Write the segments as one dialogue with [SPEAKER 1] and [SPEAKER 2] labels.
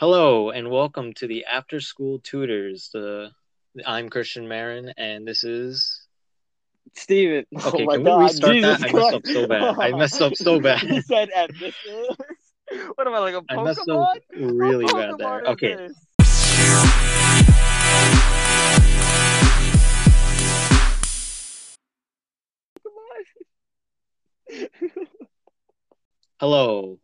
[SPEAKER 1] Hello and welcome to the After School Tutors. The I'm Christian Marin and this is
[SPEAKER 2] Steven.
[SPEAKER 1] Okay,
[SPEAKER 2] oh my
[SPEAKER 1] can we
[SPEAKER 2] God.
[SPEAKER 1] restart
[SPEAKER 2] Jesus
[SPEAKER 1] that? I messed up so bad. I messed up so bad.
[SPEAKER 2] you said and this is what am I like a
[SPEAKER 1] I messed
[SPEAKER 2] Pokemon?
[SPEAKER 1] up really bad
[SPEAKER 2] Pokemon
[SPEAKER 1] there. Okay,
[SPEAKER 2] this?
[SPEAKER 1] hello.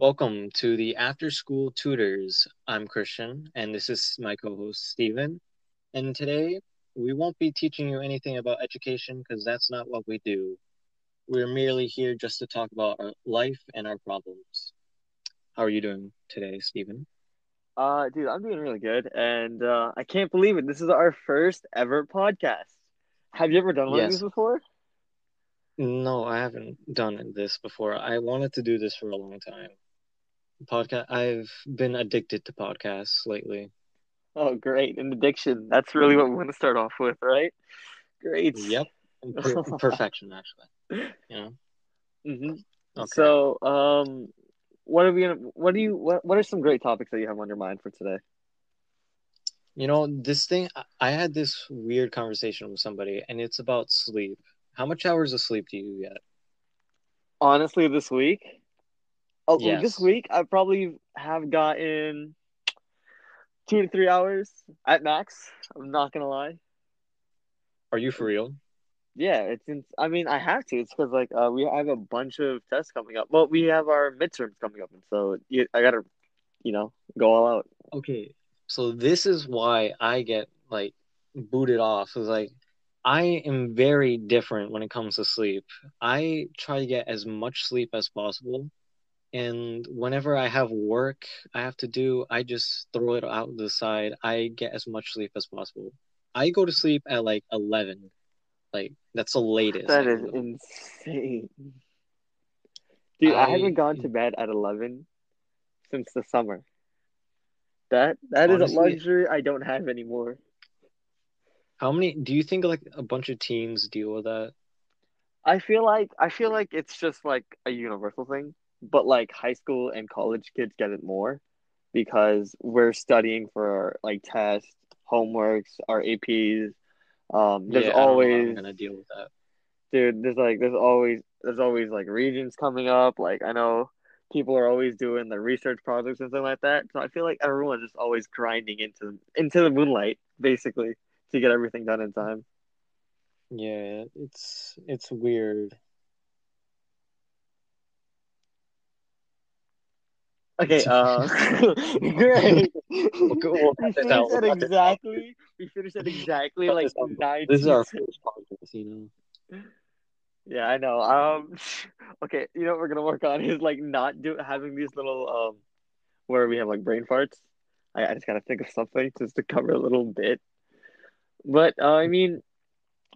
[SPEAKER 1] Welcome to the After School Tutors. I'm Christian and this is my co-host Steven. And today we won't be teaching you anything about education because that's not what we do. We're merely here just to talk about our life and our problems. How are you doing today, Steven?
[SPEAKER 2] Uh, dude, I'm doing really good, and uh, I can't believe it. This is our first ever podcast. Have you ever done one of these before?
[SPEAKER 1] No, I haven't done this before. I wanted to do this for a long time. Podcast. I've been addicted to podcasts lately.
[SPEAKER 2] Oh, great! An addiction. That's really what we want to start off with, right? Great.
[SPEAKER 1] Yep, per- perfection actually. yeah know.
[SPEAKER 2] hmm
[SPEAKER 1] Okay.
[SPEAKER 2] So, um, what are we gonna? What do you? What What are some great topics that you have on your mind for today?
[SPEAKER 1] You know, this thing. I had this weird conversation with somebody, and it's about sleep. How much hours of sleep do you get?
[SPEAKER 2] Honestly, this week, oh,
[SPEAKER 1] Yes.
[SPEAKER 2] this week I probably have gotten two to three hours at max. I'm not gonna lie.
[SPEAKER 1] Are you for real?
[SPEAKER 2] Yeah, it's. In, I mean, I have to. It's because like uh, we have a bunch of tests coming up. Well, we have our midterms coming up, and so I gotta, you know, go all out.
[SPEAKER 1] Okay, so this is why I get like booted off. Is like I am very different when it comes to sleep. I try to get as much sleep as possible, and whenever I have work I have to do, I just throw it out the side. I get as much sleep as possible. I go to sleep at like eleven. Like that's the latest.
[SPEAKER 2] That is insane. Dude, I,
[SPEAKER 1] I-
[SPEAKER 2] haven't gone to bed at 11 since the summer. That that is
[SPEAKER 1] Honestly-
[SPEAKER 2] a luxury I don't have anymore.
[SPEAKER 1] How many do you think like a bunch of teens deal with that?
[SPEAKER 2] I feel like I feel like it's just like a universal thing, but like high school and college kids get it more because we're studying for our, like tests, homeworks, our APs. Um, there's
[SPEAKER 1] Yeah, I don't know how
[SPEAKER 2] always
[SPEAKER 1] I'm gonna deal with that.
[SPEAKER 2] dude there's like there's always there's always like Regents coming up like i know people are always doing the research projects and stuff like that so i feel like everyone's just always grinding into into the moonlight basically to get everything done in time
[SPEAKER 1] Yeah, it's it's weird.
[SPEAKER 2] Okay uh great.
[SPEAKER 1] We'll, go- we'll
[SPEAKER 2] we finished
[SPEAKER 1] out.
[SPEAKER 2] at
[SPEAKER 1] We'll cut this
[SPEAKER 2] exactly we finished at exactly like
[SPEAKER 1] this
[SPEAKER 2] nine
[SPEAKER 1] This is our first podcast, you know.
[SPEAKER 2] yeah i know um okay you know what we're gonna work on is like not do having these little um where we have like brain farts. I, I just gotta think of something just to cover a little bit. But uh, i mean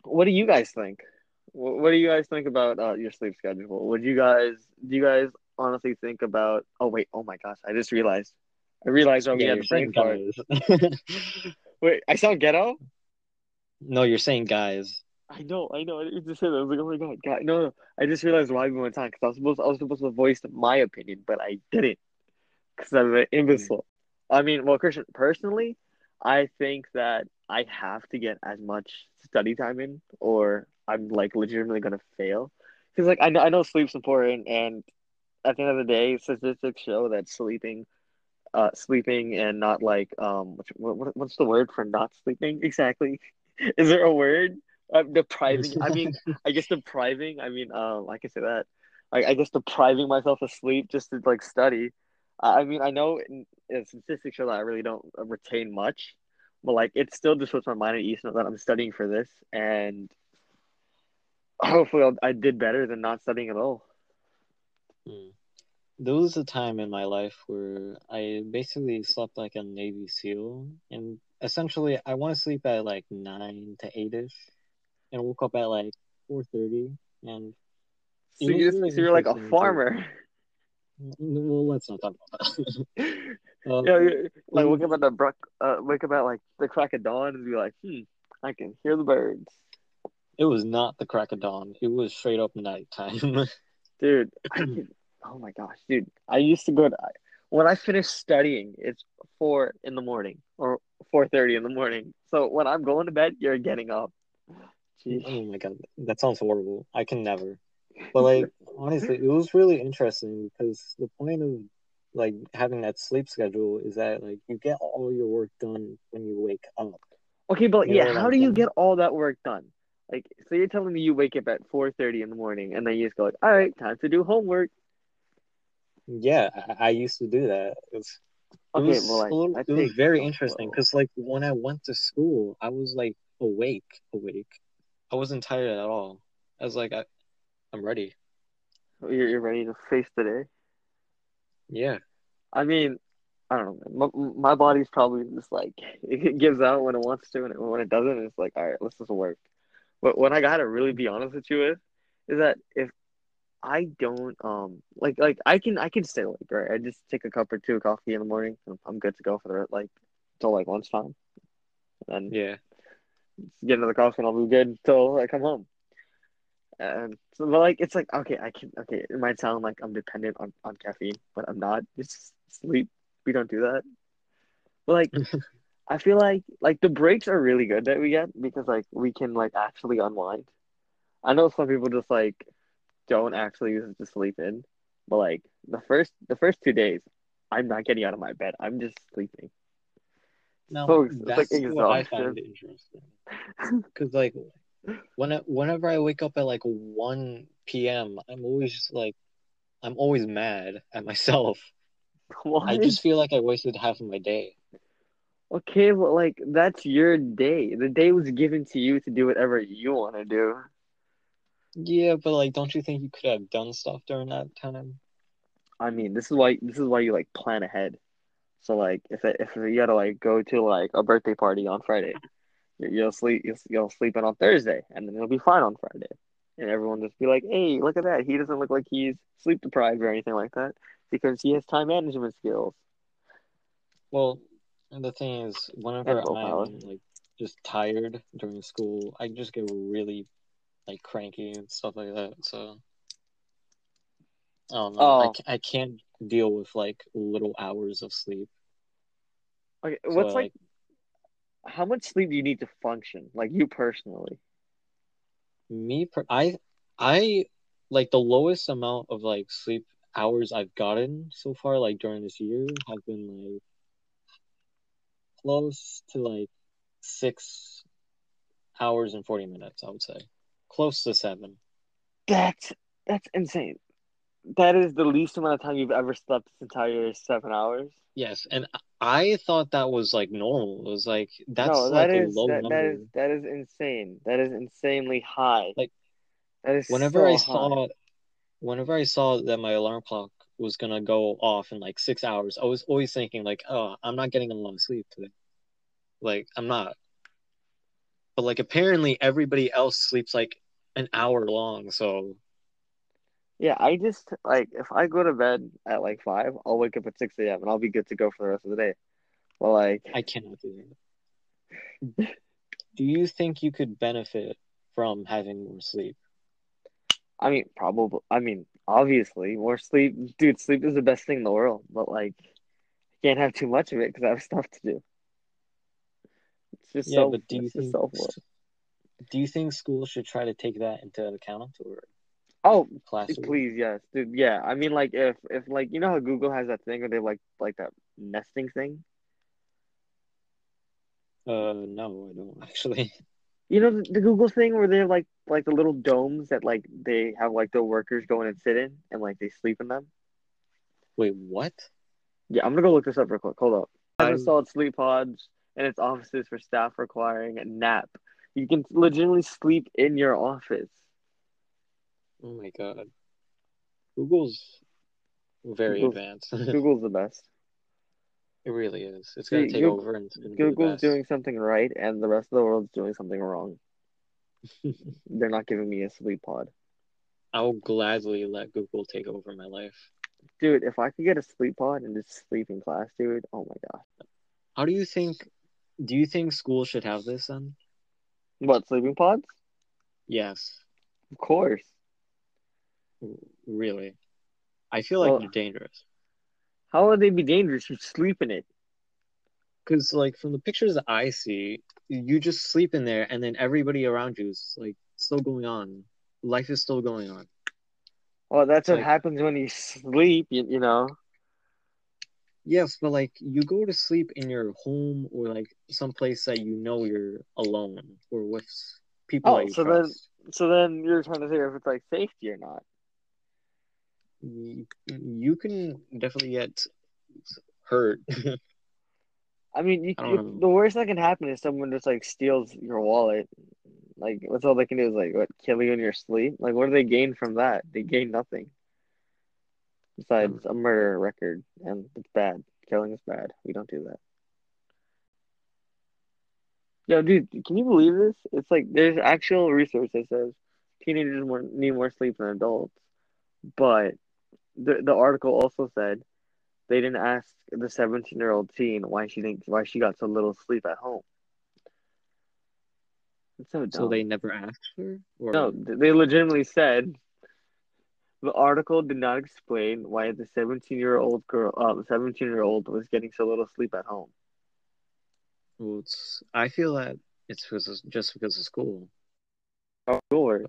[SPEAKER 2] what do you guys think? What, what do you guys think about uh, your sleep schedule? Would you guys do you guys honestly think about oh wait oh my gosh i just realized i realized oh, we
[SPEAKER 1] Yeah,
[SPEAKER 2] had the brain fart wait i sound ghetto
[SPEAKER 1] no, you're saying guys.
[SPEAKER 2] I know, I know. I just that. I was like, oh my god, God, no, no. I just realized why we went on because I was supposed, I was supposed to voice my opinion, but I didn't because I'm an hmm. imbecile. I mean, well, Christian, personally, I think that I have to get as much study time in, or I'm like legitimately gonna fail. Because like I know, I know sleep's important, and at the end of the day, statistics show that sleeping, uh, sleeping and not like um, what, what what's the word for not sleeping exactly? Is there a word? Uh, depriving. I mean, I guess depriving. I mean, um, I can say that. I, I guess depriving myself of sleep just to like study. I mean, I know in, in statistics show that I really don't retain much, but like it still just puts my mind at ease that I'm studying for this, and hopefully I'll, I did better than not studying at all.
[SPEAKER 1] Hmm. There was a time in my life where I basically slept like a Navy SEAL, and essentially I want to sleep at like nine to eight ish, and woke up at like four thirty. And
[SPEAKER 2] So, you,
[SPEAKER 1] really
[SPEAKER 2] so you're like a farmer.
[SPEAKER 1] well, let's not talk about that. Uh,
[SPEAKER 2] Yeah, you like wake up at the bruck, uh, wake up at like the crack of dawn and be like, hmm, I can hear the birds.
[SPEAKER 1] It was not the crack of dawn. It was straight up nighttime.
[SPEAKER 2] Dude, I oh my gosh, dude. I used to go to when I finish studying, it's four in the morning or four thirty in the morning. So when I'm going to bed, you're getting up. Jeez.
[SPEAKER 1] Oh my god, that sounds horrible. I can never. But like honestly, it was really interesting because the point of like having that sleep schedule is that like you get all your work done when you wake up.
[SPEAKER 2] Okay, but
[SPEAKER 1] You know
[SPEAKER 2] yeah, how do you get all that work done? Like, so you're telling me you wake up at four thirty in the morning, and then you just go like, "All right, time to do homework."
[SPEAKER 1] Yeah, I, I used to do that. It's it
[SPEAKER 2] Okay,
[SPEAKER 1] was
[SPEAKER 2] well, like,
[SPEAKER 1] it was very interesting because like when I went to school, I was like awake, awake. I wasn't tired at all. I was like, I, I'm ready.
[SPEAKER 2] Oh, you're, you're ready to face the day.
[SPEAKER 1] Yeah.
[SPEAKER 2] I mean, I don't know. My, my body's probably just like it gives out when it wants to, and when it doesn't, it's like, all right, let's just work. But what I gotta really be honest with you with is that if I don't um like like I can I can stay like right? I just take a cup or two of coffee in the morning. and I'm good to go for the like till like lunchtime, and
[SPEAKER 1] Yeah.
[SPEAKER 2] get another coffee, and I'll be good till I come home. And so, but like, it's like okay, I can okay. It might sound like I'm dependent on on caffeine, but I'm not. It's just sleep. We don't do that. But like, I feel like like the breaks are really good that we get because like we can like actually unwind. I know some people just like don't actually use it to sleep in, but like the first the first two days, I'm not getting out of my bed. I'm just sleeping.
[SPEAKER 1] Now
[SPEAKER 2] So
[SPEAKER 1] that's
[SPEAKER 2] like
[SPEAKER 1] what I find interesting. Because like when I, whenever I wake up at like 1 p.m., I'm always just like I'm always mad at myself.
[SPEAKER 2] Why?
[SPEAKER 1] I just feel like I wasted half of my day.
[SPEAKER 2] Okay, but like that's your day. The day was given to you to do whatever you want to do.
[SPEAKER 1] Yeah, but like don't you think you could have done stuff during that time?
[SPEAKER 2] I mean, this is why this is why you like plan ahead. So like if it, if you gotta like go to like a birthday party on Friday, you- you'll sleep you'll, you'll sleep in on Thursday, and then you'll be fine on Friday, and everyone just be like, hey, look at that. He doesn't look like he's sleep deprived or anything like that because he has time management skills.
[SPEAKER 1] Well, and the thing is, whenever I'm like just tired during school, I just get really like cranky and stuff like that. So I don't know. I,
[SPEAKER 2] Oh.
[SPEAKER 1] ca- I can't deal with like little hours of sleep.
[SPEAKER 2] Okay,
[SPEAKER 1] So
[SPEAKER 2] what's like
[SPEAKER 1] like
[SPEAKER 2] how much sleep do you need to function? Like you personally.
[SPEAKER 1] me, per- I I like the lowest amount of like sleep hours I've gotten so far, like during this year, have been like close to like six hours and 40 minutes, I would say. Close to seven.
[SPEAKER 2] That's that's insane. That is the least amount of time you've ever slept this entire seven hours.
[SPEAKER 1] Yes, and I thought that was like normal. It was like that's
[SPEAKER 2] no,
[SPEAKER 1] like
[SPEAKER 2] that
[SPEAKER 1] a
[SPEAKER 2] is
[SPEAKER 1] low
[SPEAKER 2] that,
[SPEAKER 1] number.
[SPEAKER 2] that is that is insane. That is insanely high.
[SPEAKER 1] Like,
[SPEAKER 2] that is
[SPEAKER 1] Whenever
[SPEAKER 2] so
[SPEAKER 1] I
[SPEAKER 2] high.
[SPEAKER 1] saw whenever I saw that my alarm clock was gonna go off in like six hours, I was always thinking like, oh, I'm not getting a lot of sleep today. Like I'm not. But like apparently everybody else sleeps like an hour long, so
[SPEAKER 2] Yeah, I just like if I go to bed at like five, I'll wake up at six a.m. and I'll be good to go for the rest of the day. Well, like,
[SPEAKER 1] I cannot do that. Do you think you could benefit from having more sleep?
[SPEAKER 2] I mean, probably. I mean, obviously, more sleep, dude. Sleep is the best thing in the world. But like, you can't have too much of it because I have stuff to do. It's just
[SPEAKER 1] Yeah,
[SPEAKER 2] self.
[SPEAKER 1] but do you think. Do you think schools should try to take that into account or
[SPEAKER 2] Oh,
[SPEAKER 1] classes?
[SPEAKER 2] Please, yes, dude. Yeah, I mean, like, if if like you know how Google has that thing where they like like that nesting thing.
[SPEAKER 1] Uh, no, I don't actually.
[SPEAKER 2] You know the, the Google thing where they have like like the little domes that like they have like the workers go in and sit in and like they sleep in them.
[SPEAKER 1] Wait, what?
[SPEAKER 2] Yeah, I'm gonna go look this up real quick. Hold up.
[SPEAKER 1] I-
[SPEAKER 2] installed sleep pods and its offices for staff requiring a nap. You can legitimately sleep in your office.
[SPEAKER 1] Oh my god. Google's very
[SPEAKER 2] Google's-
[SPEAKER 1] advanced.
[SPEAKER 2] Google's the best.
[SPEAKER 1] it really is. It's gonna take
[SPEAKER 2] Goog-
[SPEAKER 1] over and, and be the
[SPEAKER 2] Google's doing something right, and the rest of the world's doing something wrong. They're not giving me a sleep pod.
[SPEAKER 1] I'll gladly let Google take over my life.
[SPEAKER 2] Dude, if I could get a sleep pod and just sleep in class, dude, oh my gosh.
[SPEAKER 1] How do you think? Do you think schools should have this then?
[SPEAKER 2] What, sleeping pods?
[SPEAKER 1] Yes,
[SPEAKER 2] Of course.
[SPEAKER 1] really. I feel like
[SPEAKER 2] Well-
[SPEAKER 1] they're dangerous.
[SPEAKER 2] How would they be dangerous? You sleep in it.
[SPEAKER 1] Because like from the pictures that I see, you just sleep in there, and then everybody around you is like still going on. Life is still going on.
[SPEAKER 2] Well, that's what
[SPEAKER 1] Like-
[SPEAKER 2] happens when you sleep. You, you know.
[SPEAKER 1] Yes, but like you go to sleep in your home or like someplace that you know you're alone or with people
[SPEAKER 2] Oh, so then- So then you're trying to figure if it's like safety or not.
[SPEAKER 1] You, you can definitely get hurt.
[SPEAKER 2] I mean, you,
[SPEAKER 1] I
[SPEAKER 2] you- the worst that can happen is someone just like steals your wallet. Like, what's all they can do is like what kill you in your sleep. Like, what do they gain from that? They gain nothing besides a murder record, and it's bad. Killing is bad. We don't do that. Yo, dude, can you believe this? It's like there's actual research that says teenagers more, need more sleep than adults, but the the article also said they didn't ask the 17 year old teen why she thinks why she got so little sleep at home. It's so dumb.
[SPEAKER 1] so they never asked her? Or
[SPEAKER 2] no, they legitimately said the article did not explain why the 17 year old girl, uh, 17 year old was getting so little sleep at home.
[SPEAKER 1] Well, it's I feel that it's because of, just because of school.
[SPEAKER 2] Oh, sure.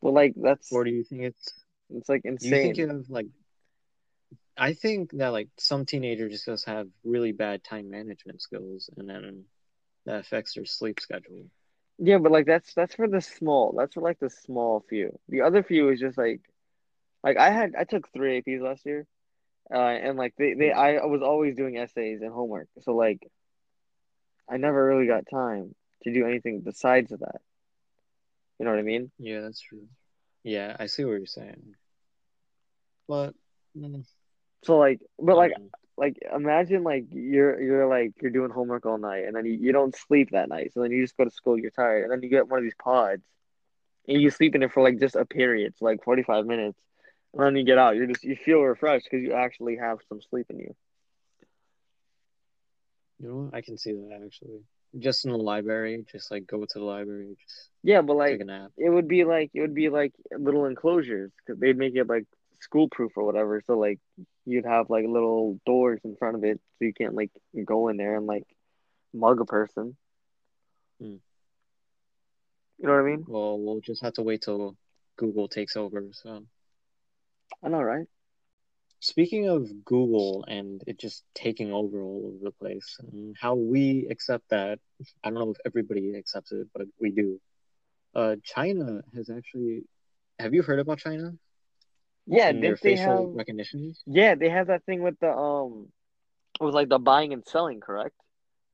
[SPEAKER 2] Well, like that's
[SPEAKER 1] Or do you think it's
[SPEAKER 2] it's like
[SPEAKER 1] do you
[SPEAKER 2] insane.
[SPEAKER 1] think of like I think that like some teenagers just have really bad time management skills and then that affects their sleep schedule.
[SPEAKER 2] Yeah, but like that's that's for the small. That's for like the small few. The other few is just like, like I had I took three APs last year, uh, and like they they I was always doing essays and homework. So like, I never really got time to do anything besides that. You know what I mean?
[SPEAKER 1] Yeah, that's true. Yeah, I see what you're saying. But mm,
[SPEAKER 2] So like, but like
[SPEAKER 1] um,
[SPEAKER 2] like imagine like you're you're like you're doing homework all night and then you, you don't sleep that night. So then you just go to school, you're tired, and then you get one of these pods, and you sleep in it for like just a period, so like forty five minutes. And then you get out, you're just you feel refreshed because you actually have some sleep in you.
[SPEAKER 1] you know what? I can see that actually. Just in the library, just like go to the library, just
[SPEAKER 2] Yeah, but like
[SPEAKER 1] take a nap.
[SPEAKER 2] it would be like it would be like little enclosures because they'd make it like school proof or whatever. So like you'd have like little doors in front of it so you can't like go in there and like mug a person.
[SPEAKER 1] Hmm.
[SPEAKER 2] You know what I mean?
[SPEAKER 1] Well, we'll just have to wait till Google takes over. So,
[SPEAKER 2] I know, right?
[SPEAKER 1] speaking of Google and it just taking over all over the place, and how we accept that, I don't know if everybody accepts it, but we do. Uh, China has actually. Have you heard about China?
[SPEAKER 2] Yeah, didn't they
[SPEAKER 1] facial
[SPEAKER 2] have?
[SPEAKER 1] recognition?
[SPEAKER 2] Yeah, they have that thing with the um, it was like the buying and selling, correct?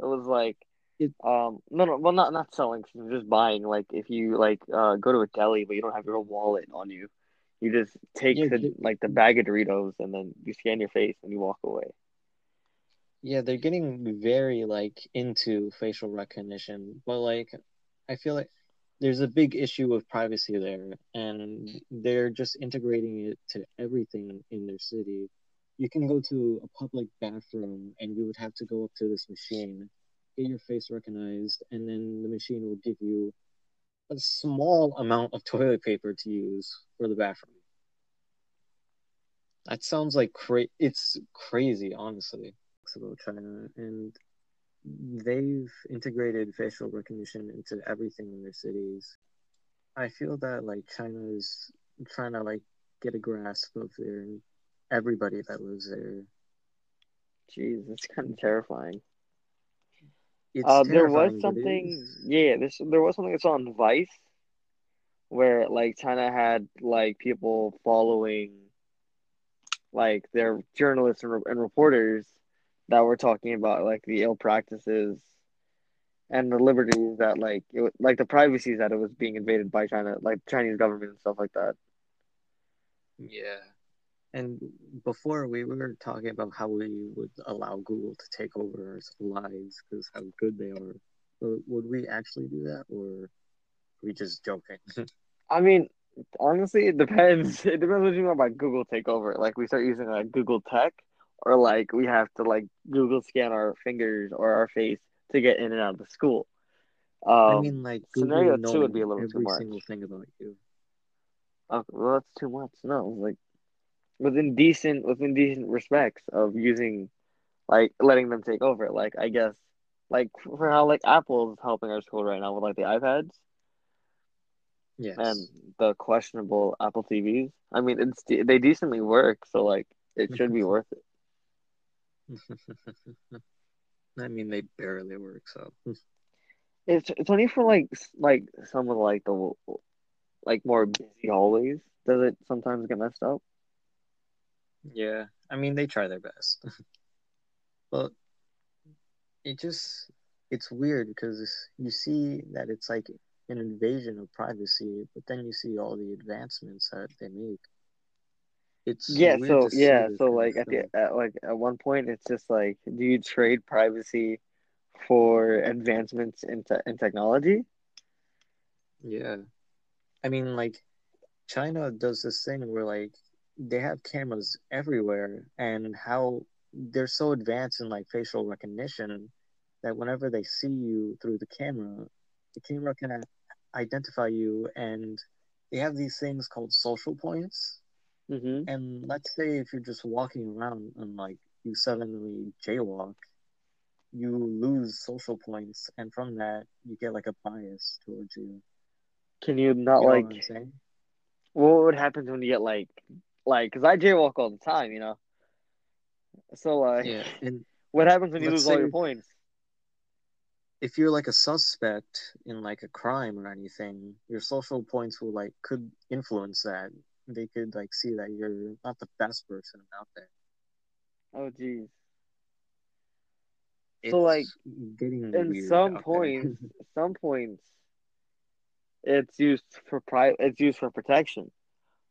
[SPEAKER 2] It was like,
[SPEAKER 1] It-
[SPEAKER 2] um, no, no, well, not not selling, just buying. Like if you like uh go to a deli but you don't have your wallet on you, you just take
[SPEAKER 1] Yeah,
[SPEAKER 2] the like the bag of Doritos and then you scan your face and you walk away.
[SPEAKER 1] Yeah, they're getting very like into facial recognition, but like I feel like there's a big issue of privacy there, and they're just integrating it to everything in their city. You can go to a public bathroom and you would have to go up to this machine, get your face recognized, and then the machine will give you a small amount of toilet paper to use for the bathroom. That sounds like cra- it's crazy, honestly about China, and they've integrated facial recognition into everything in their cities. I feel that like China is trying to like get a grasp of their everybody that lives there.
[SPEAKER 2] Jeez, it's kind of terrifying.
[SPEAKER 1] It's
[SPEAKER 2] Uh, there was
[SPEAKER 1] terrifying, but it
[SPEAKER 2] something, yeah, this there was something that's on Vice where like China had like people following like their journalists and, re- and reporters that were talking about like the ill practices and the liberties that like it, like the privacies that it was being invaded by China, like Chinese government and stuff like that.
[SPEAKER 1] Yeah. And before we were talking about how we would allow Google to take over our lives because how good they are. But would we actually do that or are we just joking?
[SPEAKER 2] I mean, honestly, it depends. It depends what you mean by Google takeover. Like we start using like Google Tech, or like we have to like Google scan our fingers or our face to get in and out of the school. Um,
[SPEAKER 1] I mean, like
[SPEAKER 2] scenario
[SPEAKER 1] Google
[SPEAKER 2] two would be a little too
[SPEAKER 1] every
[SPEAKER 2] much.
[SPEAKER 1] single thing about you.
[SPEAKER 2] oh, well, that's too much. No, like within decent within decent respects of using like letting them take over. Like I guess like for how like Apple's helping our school right now with like the iPads
[SPEAKER 1] Yes.
[SPEAKER 2] and the questionable Apple TVs. I mean, it's they decently work, so like it should be worth it.
[SPEAKER 1] I mean, they barely work, so
[SPEAKER 2] It's it's only for like like some of like the like more busy hallways. Does it sometimes get messed up?
[SPEAKER 1] yeah. I mean, they try their best, but it just it's weird because you see that it's like an invasion of privacy, but then you see all the advancements that they make. It's
[SPEAKER 2] Yeah. So yeah. So like at the at like at one point, it's just like, do you trade privacy for advancements in te- in technology?
[SPEAKER 1] Yeah. I mean, like China does this thing where like they have cameras everywhere and how they're so advanced in like facial recognition that whenever they see you through the camera, the camera can identify you and they have these things called social points.
[SPEAKER 2] Mm-hmm.
[SPEAKER 1] And let's say if you're just walking around and like you suddenly jaywalk, you lose social points and from that you get like a bias towards you.
[SPEAKER 2] Can you not
[SPEAKER 1] You
[SPEAKER 2] like
[SPEAKER 1] what
[SPEAKER 2] would happen when you get like like because I jaywalk all the time, you know. So like,
[SPEAKER 1] Yeah, and
[SPEAKER 2] what happens when you lose all your points?
[SPEAKER 1] if you're like a suspect in like a crime or anything, your social points will like could influence that. They could like see that you're not the best person out there.
[SPEAKER 2] Oh geez.
[SPEAKER 1] It's
[SPEAKER 2] So like
[SPEAKER 1] getting
[SPEAKER 2] in some points, some points, it's used for pri- it's used for protection,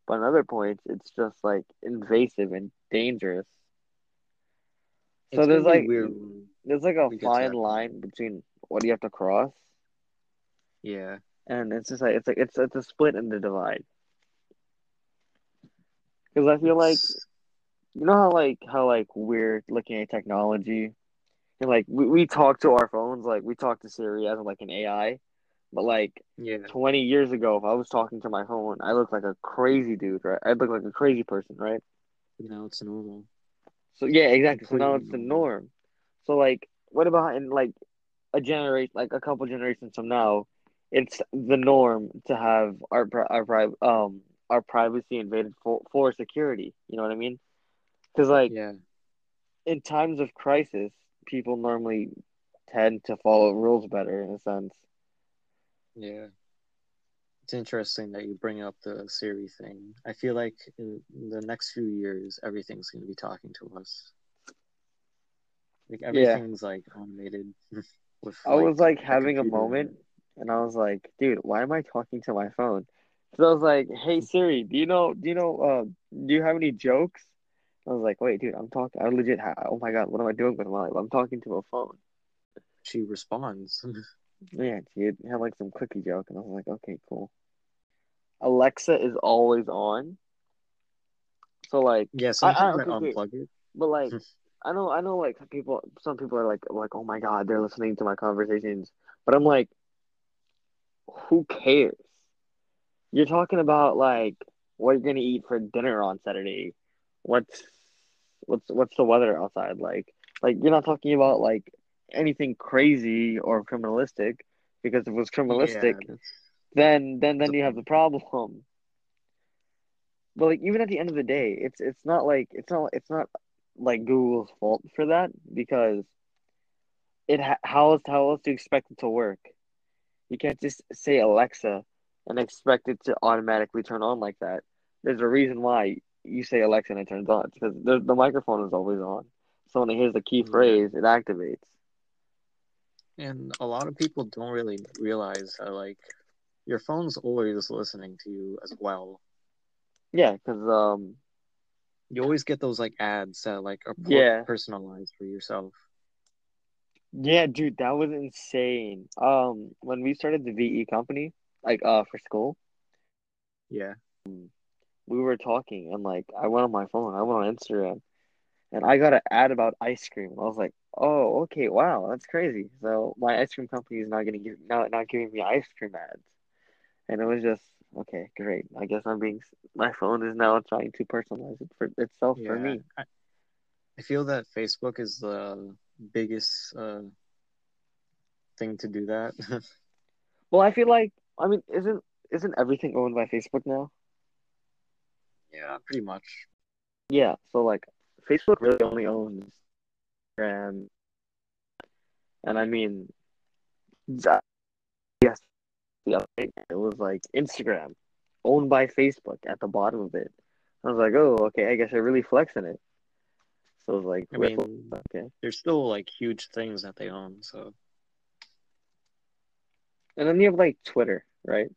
[SPEAKER 2] but in other points, it's just like invasive and dangerous. So
[SPEAKER 1] It's
[SPEAKER 2] there's like
[SPEAKER 1] weird
[SPEAKER 2] there's like a
[SPEAKER 1] we get to
[SPEAKER 2] fine line between what you have to cross,
[SPEAKER 1] Yeah,
[SPEAKER 2] and it's just like it's like it's it's a split in the divide. Because I feel like you know how like how like we're looking at technology and like we, we talk to our phones like we talk to Siri as like an AI, but like
[SPEAKER 1] yeah.
[SPEAKER 2] 20 years ago if I was talking to my phone, I looked like a crazy dude, right? I'd look like a crazy person, right?
[SPEAKER 1] Now it's normal.
[SPEAKER 2] So yeah, exactly. So now it's the norm. So like what about in like a generation like a couple generations from now, it's the norm to have our our um our privacy invaded for for security. You know what I mean? Because like
[SPEAKER 1] Yeah,
[SPEAKER 2] in times of crisis, people normally tend to follow rules better in a sense.
[SPEAKER 1] yeah. It's interesting that you bring up the Siri thing. I feel like in the next few years, everything's gonna be talking to us. Like
[SPEAKER 2] Yeah.
[SPEAKER 1] everything's like automated with
[SPEAKER 2] I was like having a
[SPEAKER 1] computer in
[SPEAKER 2] moment and I was like, dude, why am I talking to my phone? So I was like, hey Siri, do you know do you know uh do you have any jokes? I was like, wait, dude, I'm talking I legit ha- oh my god, what am I doing with my life? I'm talking to a phone.
[SPEAKER 1] She responds.
[SPEAKER 2] Yeah, she had like some quickie joke and I was like, okay, cool. Alexa is always on. So like
[SPEAKER 1] yeah,
[SPEAKER 2] I, I
[SPEAKER 1] I unplug it.
[SPEAKER 2] but like I know I know like people some people are like like oh my god they're listening to my conversations but I'm like who cares you're talking about like what you're gonna eat for dinner on Saturday. What's what's what's the weather outside like? Like you're not talking about like anything crazy or criminalistic because if it was criminalistic
[SPEAKER 1] Yeah,
[SPEAKER 2] then then then you have the problem. But like even at the end of the day it's it's not like it's not it's not like Google's fault for that because it ha- how else how else do you expect it to work? You can't just say Alexa and expect it to automatically turn on like that. There's a reason why you say Alexa and it turns on. It's because the the microphone is always on. So when it hears the key
[SPEAKER 1] Yeah.
[SPEAKER 2] phrase, it activates.
[SPEAKER 1] And a lot of people don't really realize that like your phone's always listening to you as well.
[SPEAKER 2] Yeah, because um
[SPEAKER 1] You always get those like ads that like are
[SPEAKER 2] yeah
[SPEAKER 1] personalized for yourself.
[SPEAKER 2] yeah dude that was insane. Um when we started the VE company like uh for school
[SPEAKER 1] Yeah.
[SPEAKER 2] we were talking and like I went on my phone I went on Instagram and I got an ad about ice cream. I was like, "Oh, okay, wow, that's crazy." So my ice cream company is not gonna give not not giving me ice cream ads, and it was just Okay, great. I guess I'm being. My phone is now trying to personalize it for itself for me.
[SPEAKER 1] I, I feel that Facebook is the biggest uh, thing to do that.
[SPEAKER 2] Well, I feel like I mean, isn't isn't everything owned by Facebook now?
[SPEAKER 1] yeah, pretty much.
[SPEAKER 2] Yeah. So like, Facebook really only owns Instagram, and I mean, that- yes, the it was like Instagram owned by Facebook at the bottom of it. I was like, oh, okay. I guess they're really flexing it. So it was like,
[SPEAKER 1] I mean,
[SPEAKER 2] okay.
[SPEAKER 1] there's still like huge things that they own. So
[SPEAKER 2] And then you have like Twitter, right?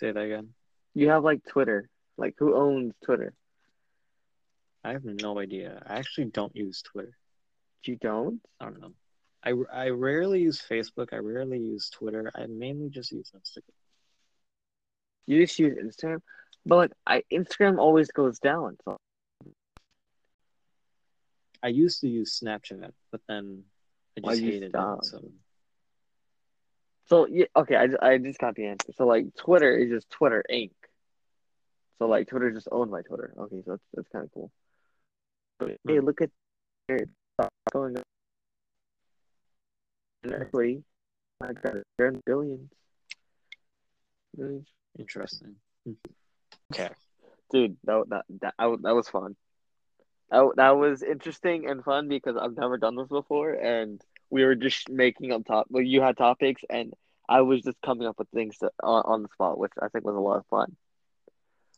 [SPEAKER 1] say that again.
[SPEAKER 2] You have like Twitter. Like who owns Twitter?
[SPEAKER 1] I have no idea. I actually don't use Twitter.
[SPEAKER 2] You don't?
[SPEAKER 1] I don't know. I, I rarely use Facebook. I rarely use Twitter. I mainly just use Instagram.
[SPEAKER 2] You just use Instagram? But like I Instagram always goes down. So
[SPEAKER 1] I used to use Snapchat, but then I just
[SPEAKER 2] you
[SPEAKER 1] hated it. So
[SPEAKER 2] So yeah, okay, I, I just got the answer. So like Twitter is just Twitter Inc. So like Twitter just owned by Twitter. Okay, so that's that's kind of cool. Hey,
[SPEAKER 1] Hmm.
[SPEAKER 2] look at going up equity. My God, they're in billions. Billions.
[SPEAKER 1] interesting. Okay.
[SPEAKER 2] Dude, that that that I, that was fun. That, that was interesting and fun because I've never done this before, and we were just making up top. Well, you had topics, and I was just coming up with things to, on on the spot, which I think was a lot of fun.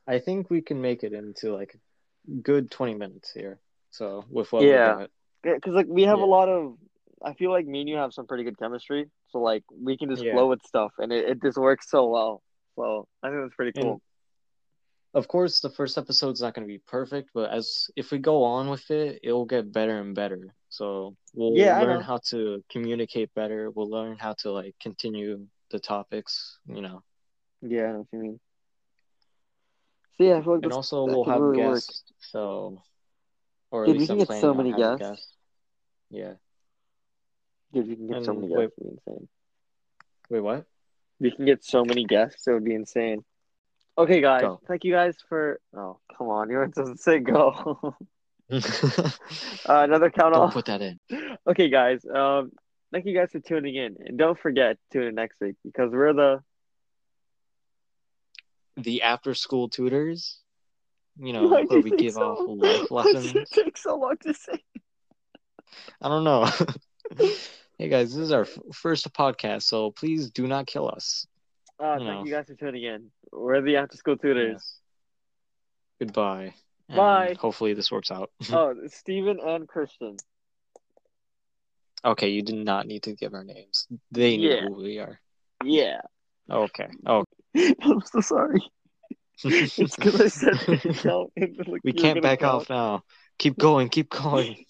[SPEAKER 1] I think we can make it into like a good 20 minutes here. So with what
[SPEAKER 2] Yeah.
[SPEAKER 1] we got.
[SPEAKER 2] Yeah, because like we have
[SPEAKER 1] Yeah.
[SPEAKER 2] a lot of. I feel like me and you have some pretty good chemistry, so like we can just
[SPEAKER 1] Yeah.
[SPEAKER 2] flow with stuff, and it, it just works so well. So I think that's pretty
[SPEAKER 1] And
[SPEAKER 2] cool.
[SPEAKER 1] of course, the first episode's not going to be perfect, but as if we go on with it, it'll get better and better. So we'll
[SPEAKER 2] Yeah,
[SPEAKER 1] learn how to communicate better. We'll learn how to like continue the topics, you know.
[SPEAKER 2] Yeah, I know what you mean. So yeah, I feel like
[SPEAKER 1] And also we'll have
[SPEAKER 2] really work.
[SPEAKER 1] guests. So, or at
[SPEAKER 2] Dude, we can
[SPEAKER 1] I'm
[SPEAKER 2] get so many
[SPEAKER 1] having
[SPEAKER 2] guests.
[SPEAKER 1] Yeah.
[SPEAKER 2] Dude, we can get so
[SPEAKER 1] And
[SPEAKER 2] many
[SPEAKER 1] wait-
[SPEAKER 2] guests. It would be insane.
[SPEAKER 1] Wait, what?
[SPEAKER 2] We can get so many guests. It would be insane. Okay, guys.
[SPEAKER 1] Go.
[SPEAKER 2] Thank you guys for. Oh, come on. You doesn't say go. uh, another count
[SPEAKER 1] Don't
[SPEAKER 2] off.
[SPEAKER 1] put that in.
[SPEAKER 2] Okay, guys. Um, thank you guys for tuning in, and don't forget to tune in next week because we're the.
[SPEAKER 1] The after school tutors, you know,
[SPEAKER 2] Why
[SPEAKER 1] where we give
[SPEAKER 2] so-
[SPEAKER 1] off life
[SPEAKER 2] Why does
[SPEAKER 1] lessons.
[SPEAKER 2] it take so long to say?
[SPEAKER 1] I don't know. hey guys, this is our f- first podcast, so please do not kill us.
[SPEAKER 2] Uh,
[SPEAKER 1] You
[SPEAKER 2] thank
[SPEAKER 1] know.
[SPEAKER 2] you guys for tuning in. We're the after school tutors.
[SPEAKER 1] Goodbye. And
[SPEAKER 2] Bye.
[SPEAKER 1] Hopefully this works out.
[SPEAKER 2] oh, Steven and Christian.
[SPEAKER 1] okay, you did not need to give our names. They know
[SPEAKER 2] Yeah.
[SPEAKER 1] who we are.
[SPEAKER 2] Yeah.
[SPEAKER 1] Okay. Oh,
[SPEAKER 2] I'm so sorry. It's because I said count. and, like,
[SPEAKER 1] we can't back
[SPEAKER 2] count.
[SPEAKER 1] off now. Keep going. Keep going.